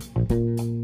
Thank you.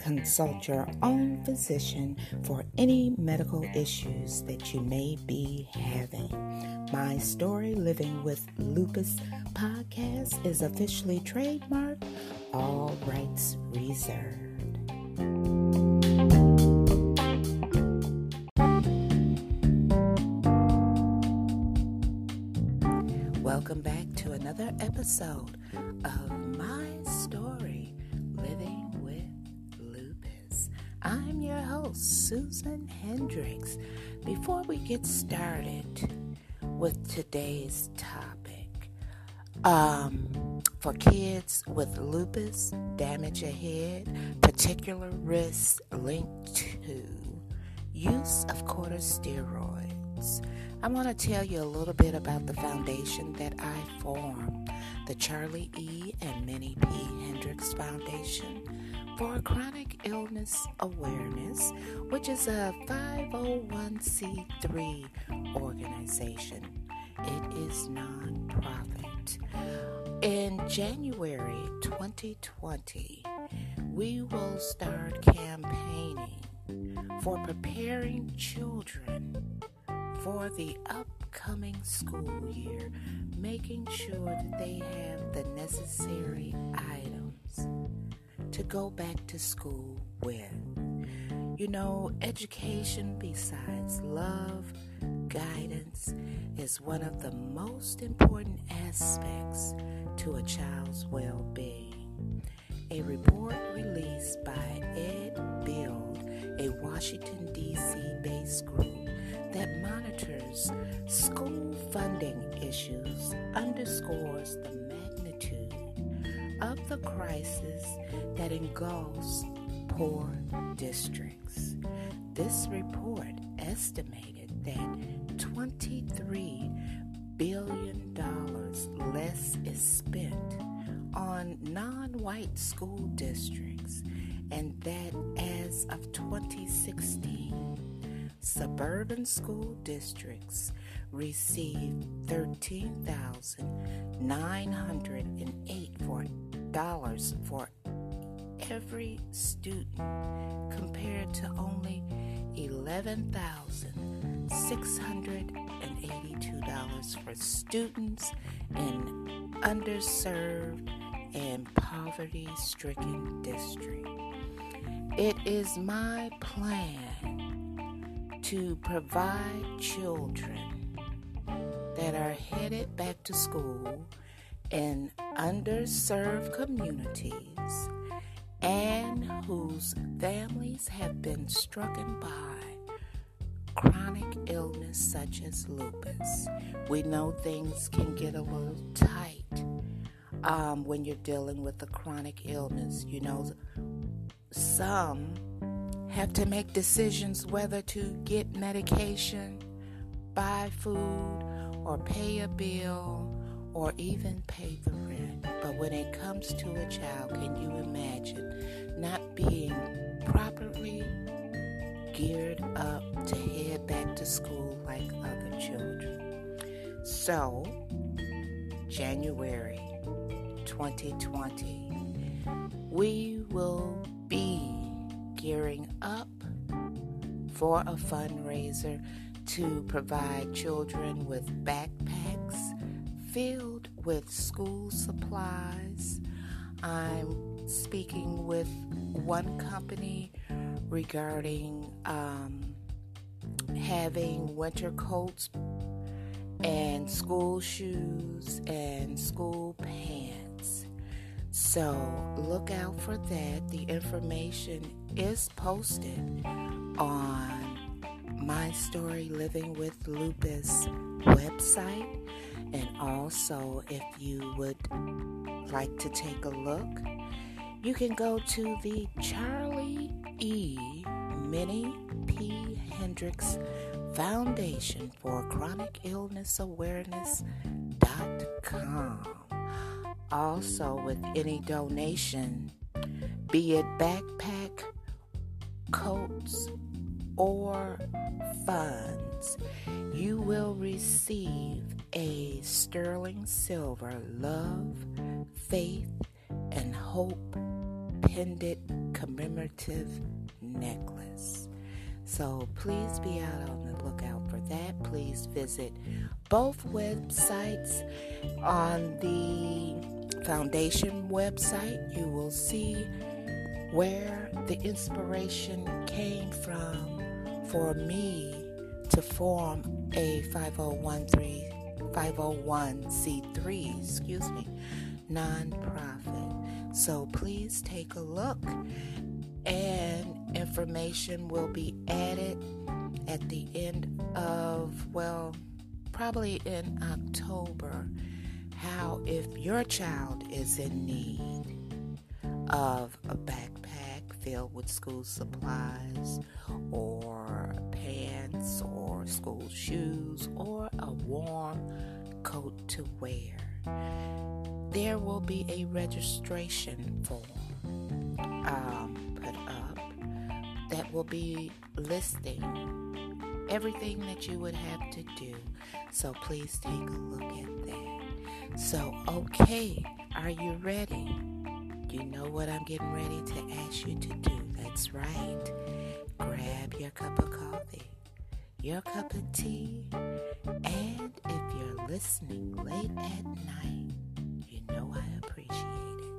consult your own physician for any medical issues that you may be having. My Story Living with Lupus podcast is officially trademarked, all rights reserved. Welcome back to another episode of My Story Susan Hendrix. Before we get started with today's topic, um, for kids with lupus, damage ahead, particular risks linked to use of corticosteroids. I want to tell you a little bit about the foundation that I formed, the Charlie E. and Minnie P. Hendrix Foundation for Chronic Illness Awareness, which is a 501c3 organization. It is nonprofit. In January 2020, we will start campaigning for preparing children for the upcoming school year, making sure that they have the necessary items to go back to school with. You know, education, besides love, guidance, is one of the most important aspects to a child's well being. A report released by Ed Build, a Washington, D.C. based group that monitors school funding issues underscores the of the crisis that engulfs poor districts. This report estimated that $23 billion less is spent on non white school districts, and that as of 2016, suburban school districts received $13,908 for every student compared to only $11,682 for students in underserved and poverty stricken districts. It is my plan to provide children that are headed back to school in underserved communities and whose families have been stricken by chronic illness such as lupus. We know things can get a little tight um, when you're dealing with a chronic illness. You know, some have to make decisions whether to get medication, buy food, or pay a bill, or even pay the rent. But when it comes to a child, can you imagine not being properly geared up to head back to school like other children? So, January 2020, we will be gearing up for a fundraiser to provide children with backpacks filled with school supplies. I'm speaking with one company regarding um, having winter coats and school shoes and school pants. So look out for that. The information is posted on My Story Living with Lupus website and also if you would like to take a look, you can go to the Charlie E. Minnie P. Hendrix Foundation for Chronic Illness Awareness.com. Also, with any donation, be it backpack, coats, or funds, you will receive a sterling silver love, faith, and hope pendant commemorative necklace. So please be out on the lookout for that. Please visit both websites. On the foundation website, you will see where the inspiration came from for me to form a 501 501c3, excuse me, nonprofit. So please take a look and information will be added at the end of, well, probably in October. How, if your child is in need of a backpack filled with school supplies, or pants, or school shoes, or a warm coat to wear, there will be a registration form. Um, put up that will be listing everything that you would have to do. So please take a look at that. So, okay, are you ready? You know what I'm getting ready to ask you to do. That's right. Grab your cup of coffee, your cup of tea, and if you're listening late at night, you know I appreciate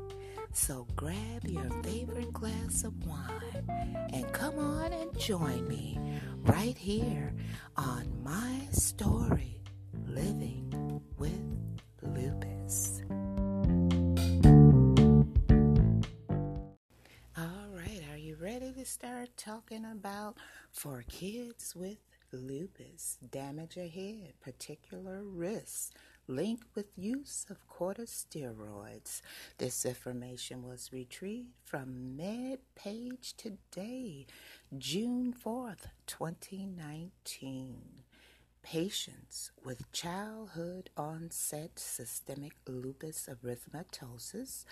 it. So grab your favorite glass of wine and come on and join me right here on my story, for kids with lupus, damage ahead, particular risks? linked with use of corticosteroids. This information was retrieved from MedPage Today, June 4th, 2019. Patients with childhood onset systemic lupus erythematosus,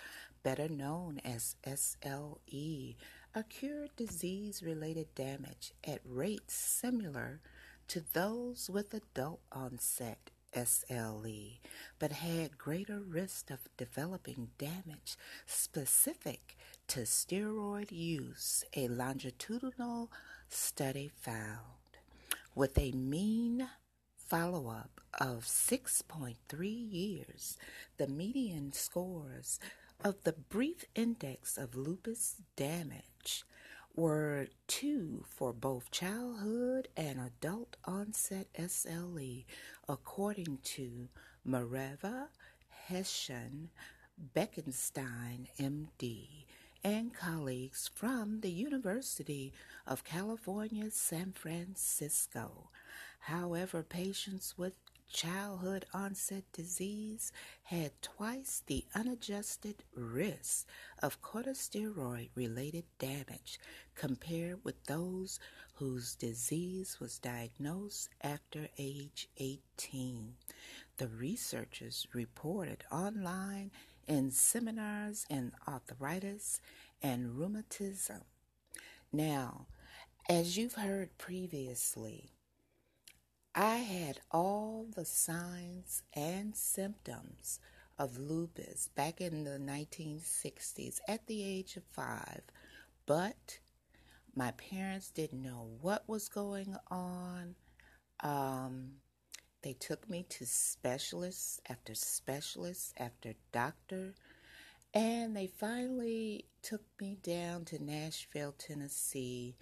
better known as SLE, occur disease related damage at rates similar to those with adult onset SLE, but had greater risk of developing damage specific to steroid use, a longitudinal study found. With a mean follow up of 6.3 years, the median scores of the brief index of lupus damage were two for both childhood and adult onset SLE, according to Mareva Hession Beckenstein, MD, and colleagues from the University of California, San Francisco. However, patients with childhood onset disease had twice the unadjusted risk of corticosteroid related damage compared with those whose disease was diagnosed after age 18. The researchers reported online in seminars in arthritis and rheumatism. Now, as you've heard previously, I had all the signs and symptoms of lupus back in the 1960s at the age of five, but my parents didn't know what was going on. Um, they took me to specialists after specialists after doctor, and they finally took me down to Nashville, Tennessee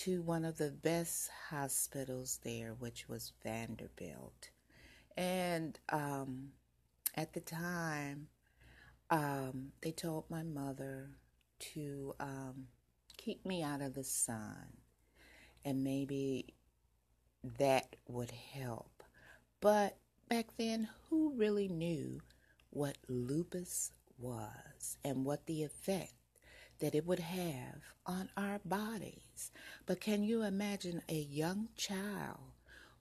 to one of the best hospitals there, which was Vanderbilt. And um, at the time, um, they told my mother to um, keep me out of the sun, and maybe that would help. But back then, who really knew what lupus was and what the effect that it would have on our bodies? But can you imagine a young child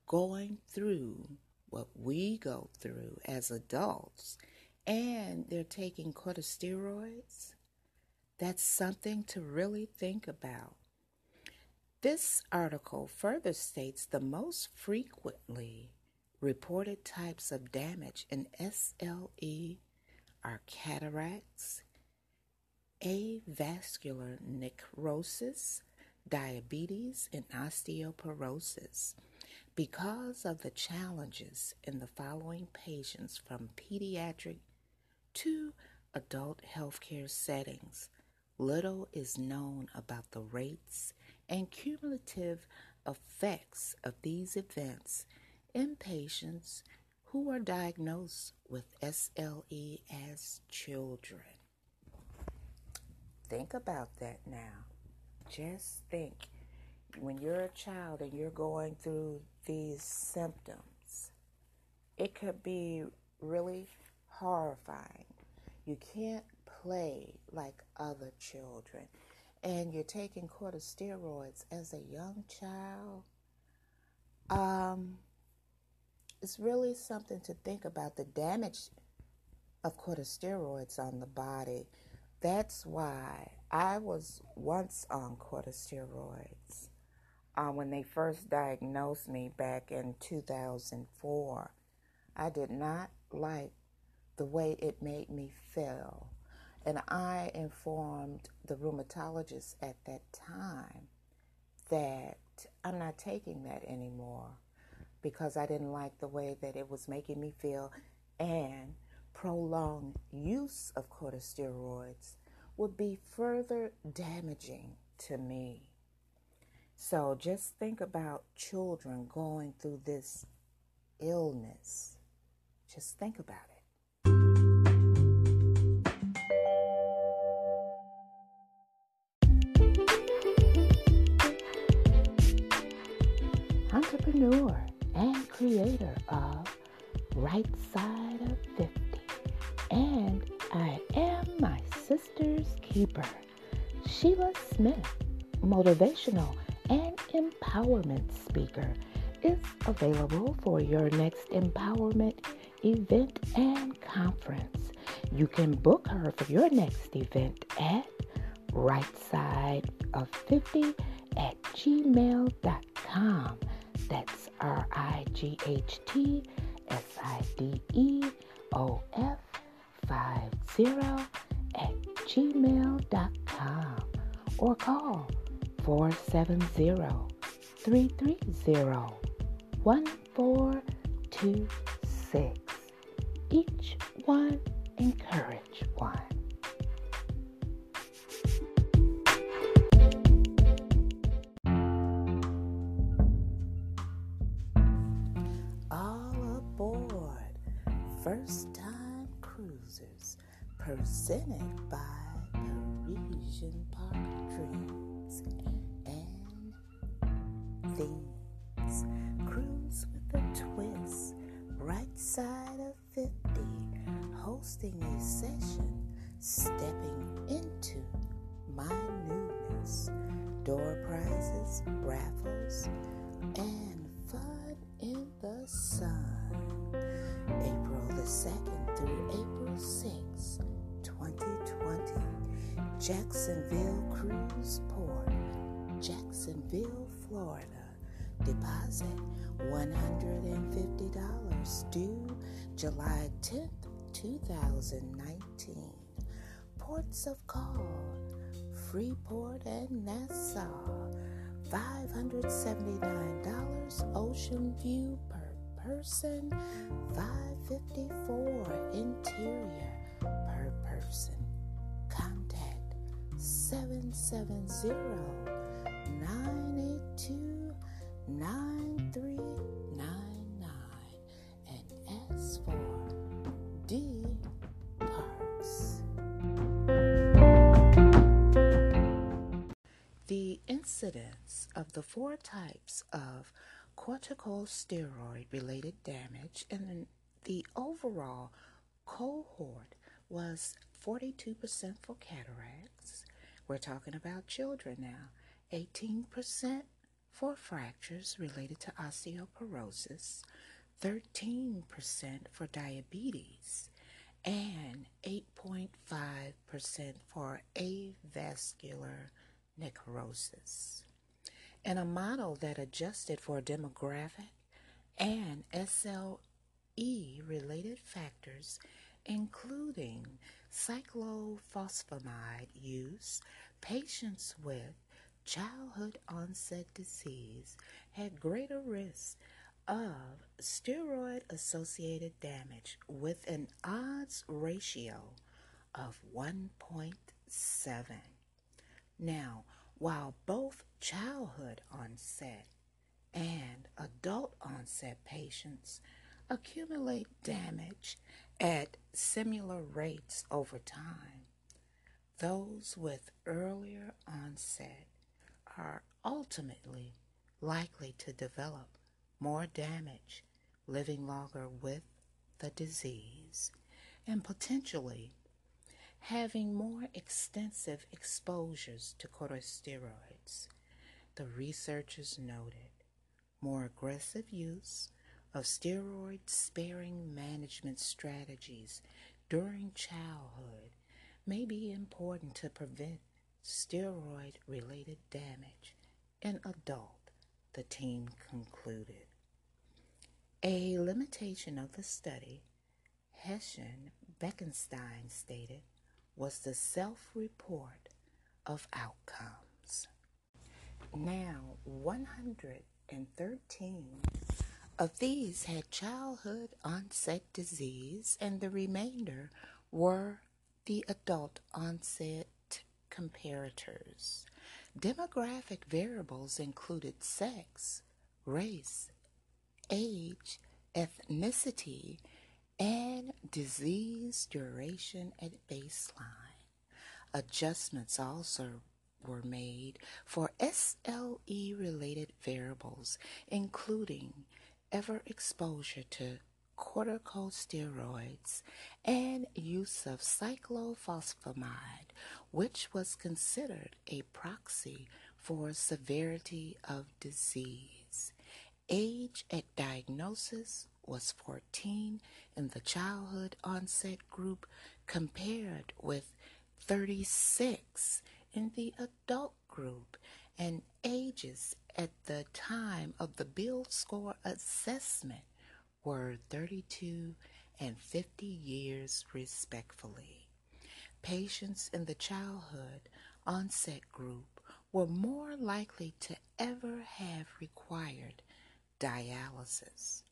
going through what we go through as adults and they're taking corticosteroids? That's something to really think about. This article further states the most frequently reported types of damage in SLE are cataracts, avascular necrosis, diabetes, and osteoporosis. Because of the challenges in the following patients from pediatric to adult healthcare settings, little is known about the rates and cumulative effects of these events in patients who are diagnosed with SLE as children. Think about that now. Just think when you're a child and you're going through these symptoms, it could be really horrifying. You can't play like other children and you're taking corticosteroids as a young child, um, it's really something to think about the damage of corticosteroids on the body. That's why I was once on corticosteroids uh, when they first diagnosed me back in 2004. I did not like the way it made me feel. And I informed the rheumatologist at that time that I'm not taking that anymore because I didn't like the way that it was making me feel and prolonged use of corticosteroids would be further damaging to me. So just think about children going through this illness. Just think about it. entrepreneur and creator of Right Side of 50. And I am my sister's keeper. Sheila Smith, motivational and empowerment speaker, is available for your next empowerment event and conference. You can book her for your next event at right side of 50 at gmail.com. That's R I G H T S I D E O F 50 at gmail.com or call 470 330 1426. Each one encourage one. Session, stepping into my newness. Door prizes, raffles, and fun in the sun. April the 2nd through April 6, 2020. Jacksonville Cruise Port, Jacksonville, Florida. Deposit $150 due July 10th, 2019. Ports of call Freeport and Nassau. $579 Ocean View per person, 554 interior per person. Contact 770 982 Of the four types of corticosteroid related damage in the overall cohort was 42% for cataracts. We're talking about children now. 18% for fractures related to osteoporosis, 13% for diabetes, and 8.5% for avascular necrosis. In a model that adjusted for demographic and SLE related factors, including cyclophosphamide use, patients with childhood onset disease had greater risk of steroid associated damage with an odds ratio of 1.7. Now, while both childhood onset and adult onset patients accumulate damage at similar rates over time. Those with earlier onset are ultimately likely to develop more damage, living longer with the disease, and potentially having more extensive exposures to corticosteroids. The researchers noted more aggressive use of steroid sparing management strategies during childhood may be important to prevent steroid related damage in adult, the team concluded. A limitation of the study, Hessian Beckenstein stated, was the self report of outcomes. Now, 113 of these had childhood onset disease, and the remainder were the adult onset comparators. Demographic variables included sex, race, age, ethnicity, and disease duration at baseline. Adjustments also were made for SLE related variables, including ever exposure to corticosteroids and use of cyclophosphamide, which was considered a proxy for severity of disease. Age at diagnosis was 14 in the childhood onset group compared with 36 in the adult group and ages at the time of the BILD Score assessment were 32 and 50 years respectively. Patients in the childhood onset group were more likely to ever have required dialysis,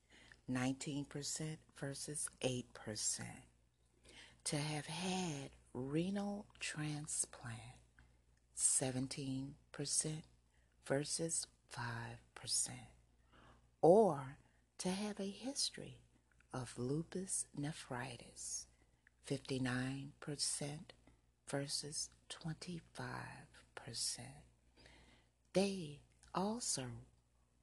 19% versus 8%, to have had renal transplant, 17% versus 5%, or to have a history of lupus nephritis, 59% versus 25%. They also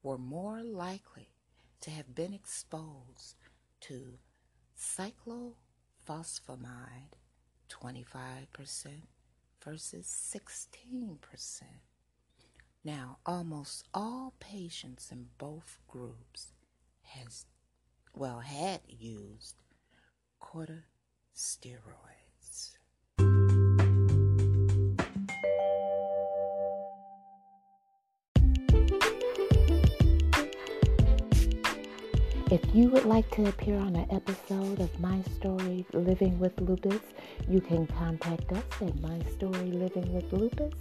were more likely to have been exposed to cyclophosphamide, 25% versus 16%. Now, almost all patients in both groups has, well, had used corticosteroids. If you would like to appear on an episode of My Story Living with Lupus, you can contact us at mystorylivingwithlupus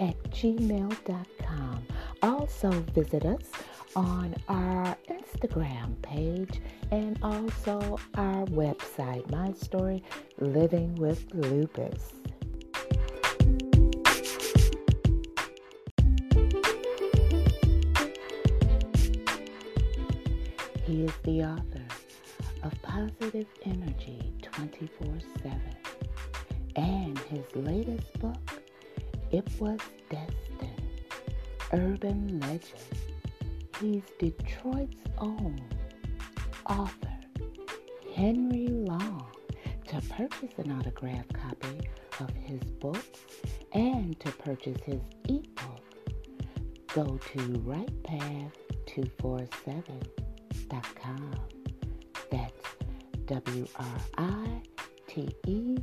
at gmail.com. Also visit us on our Instagram page and also our website, My Story Living with Lupus. Positive Energy 24 7 and his latest book, It Was Destined Urban Legend. He's Detroit's own author, Henry Long to purchase an autographed copy of his books and to purchase his ebook. Go to writepath247.com. W R I T E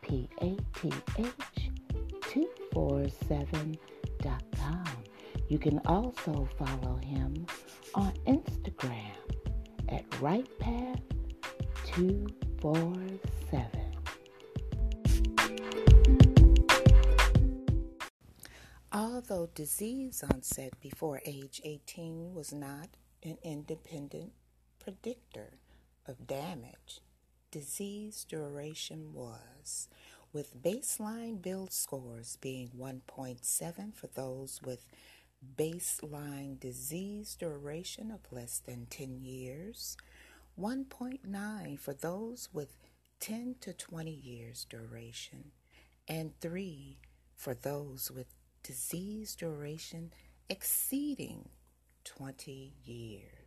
P A T H 247.com. You can also follow him on Instagram at WritePath247. Although disease onset before age 18 was not an independent predictor of damage, disease duration was, with baseline BILD scores being 1.7 for those with baseline disease duration of less than 10 years, 1.9 for those with 10 to 20 years duration, and 3 for those with disease duration exceeding 20 years.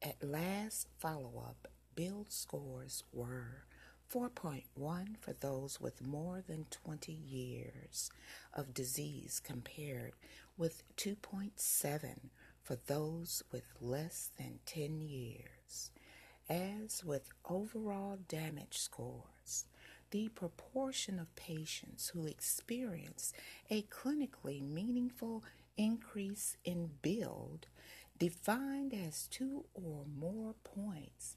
At last follow up, BILD scores were 4.1 for those with more than 20 years of disease compared with 2.7 for those with less than 10 years. As with overall damage scores, the proportion of patients who experience a clinically meaningful increase in BILD, defined as two or more points,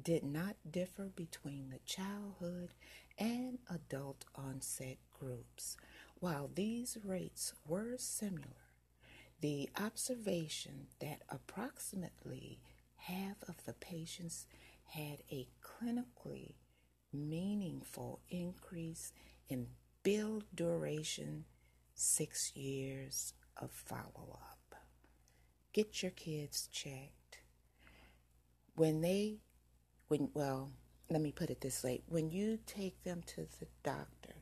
did not differ between the childhood and adult onset groups. While these rates were similar, the observation that approximately half of the patients had a clinically meaningful increase in BILD duration, six years of follow up. Get your kids checked. When they, when, well, let me put it this way when you take them to the doctor,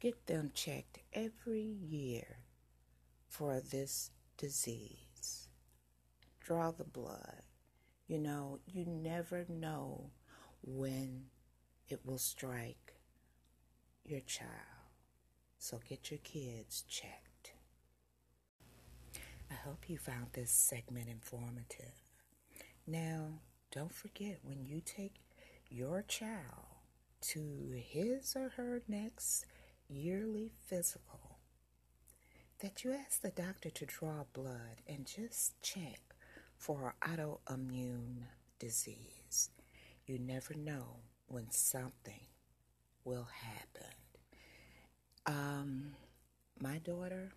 get them checked every year for this disease. Draw the blood. You know, you never know when it will strike your child. So get your kids checked. I hope you found this segment informative. Now, don't forget when you take your child to his or her next yearly physical that you ask the doctor to draw blood and just check for autoimmune disease. You never know when something will happen. Um, my daughter,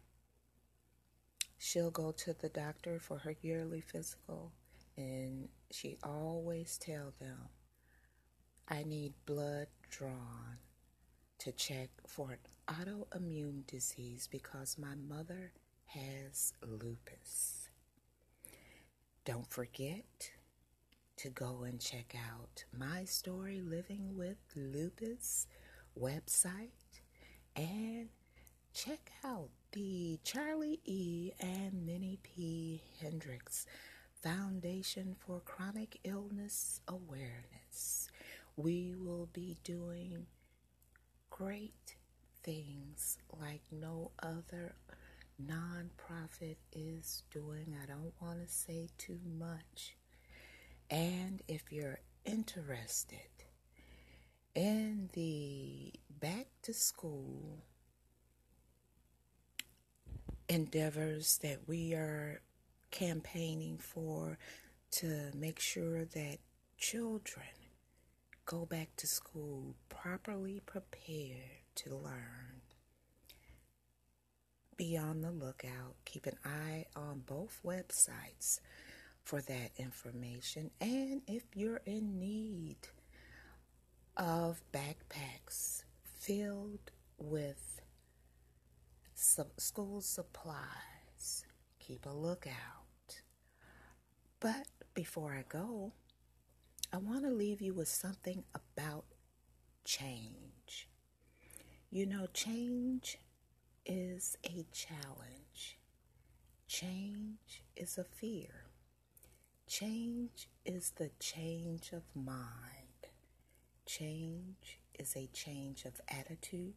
she'll go to the doctor for her yearly physical, and she always tell them, "I need blood drawn to check for an autoimmune disease because my mother has lupus. Don't forget to go and check out my story living with lupus website and check out the Charlie E. and Minnie P. Hendrix Foundation for Chronic Illness Awareness. We will be doing great things like no other nonprofit is doing. I don't want to say too much. And if you're interested in the back to school endeavors that we are campaigning for to make sure that children go back to school properly prepared to learn. Be on the lookout. Keep an eye on both websites for that information. And if you're in need of backpacks filled with school supplies, keep a lookout. But before I go, I want to leave you with something about change. You know, change is a challenge, change is a fear. Change is the change of mind. Change is a change of attitude.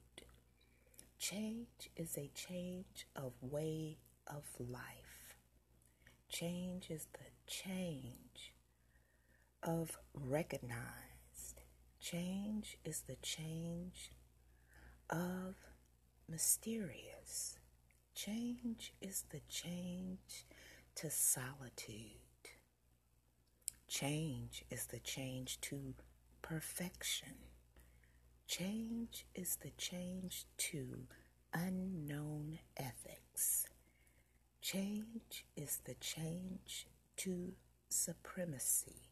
Change is a change of way of life. Change is the change of recognized. Change is the change of mysterious. Change is the change to solitude. Change is the change to perfection. Change is the change to unknown ethics. Change is the change to supremacy.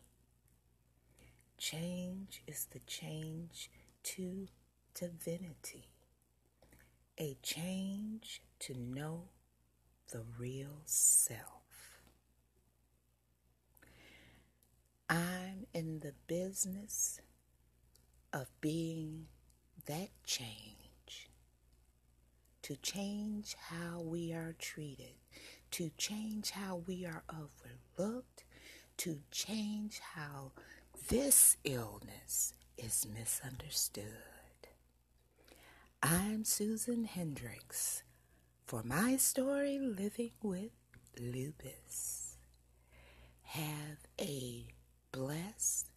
Change is the change to divinity. A change to know the real self. I'm in the business of being that change. To change how we are treated, to change how we are overlooked, to change how this illness is misunderstood. I'm Susan Hendrix for my story living with lupus. Have a blessed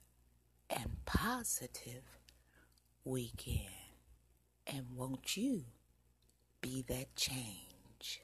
and positive weekend. And won't you be that change?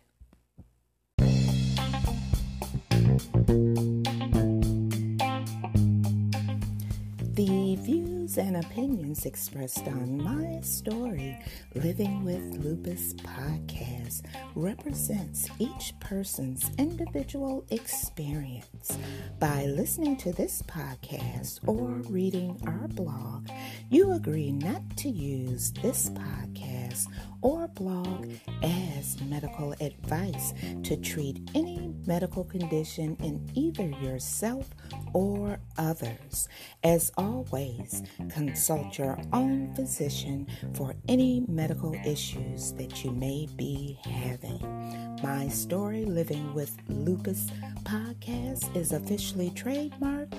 The views and opinions expressed on my story, Living with Lupus podcast, represents each person's individual experience. By listening to this podcast or reading our blog, you agree not to use this podcast or blog as medical advice to treat any medical condition in either yourself or others. As always, consult your own physician for any medical issues that you may be having. My Story Living with Lupus podcast is officially trademarked,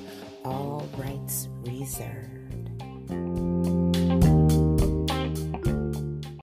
all rights reserved.